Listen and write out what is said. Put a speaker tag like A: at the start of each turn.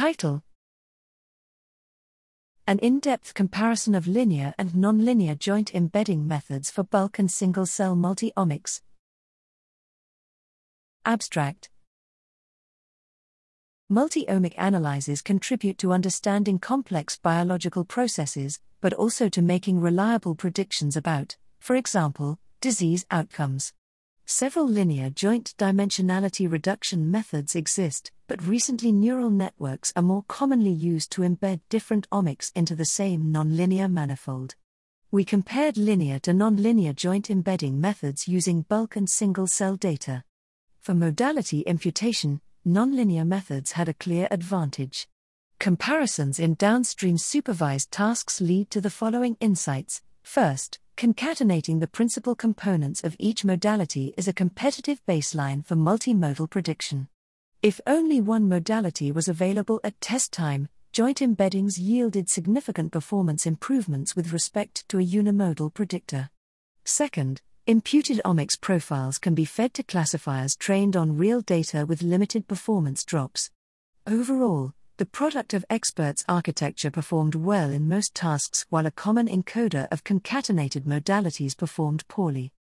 A: Title An in depth comparison of linear and nonlinear joint embedding methods for bulk and single cell multi-omics. Abstract Multi-omic analyses contribute to understanding complex biological processes, but also to making reliable predictions about, for example, disease outcomes. Several linear joint dimensionality reduction methods exist, but recently neural networks are more commonly used to embed different omics into the same nonlinear manifold. We compared linear to nonlinear joint embedding methods using bulk and single cell data. For modality imputation, nonlinear methods had a clear advantage. Comparisons in downstream supervised tasks lead to the following insights. First, concatenating the principal components of each modality is a competitive baseline for multimodal prediction. If only one modality was available at test time, joint embeddings yielded significant performance improvements with respect to a unimodal predictor. Second, Imputed omics profiles can be fed to classifiers trained on real data with limited performance drops. Overall, the product of experts architecture performed well in most tasks while a common encoder of concatenated modalities performed poorly.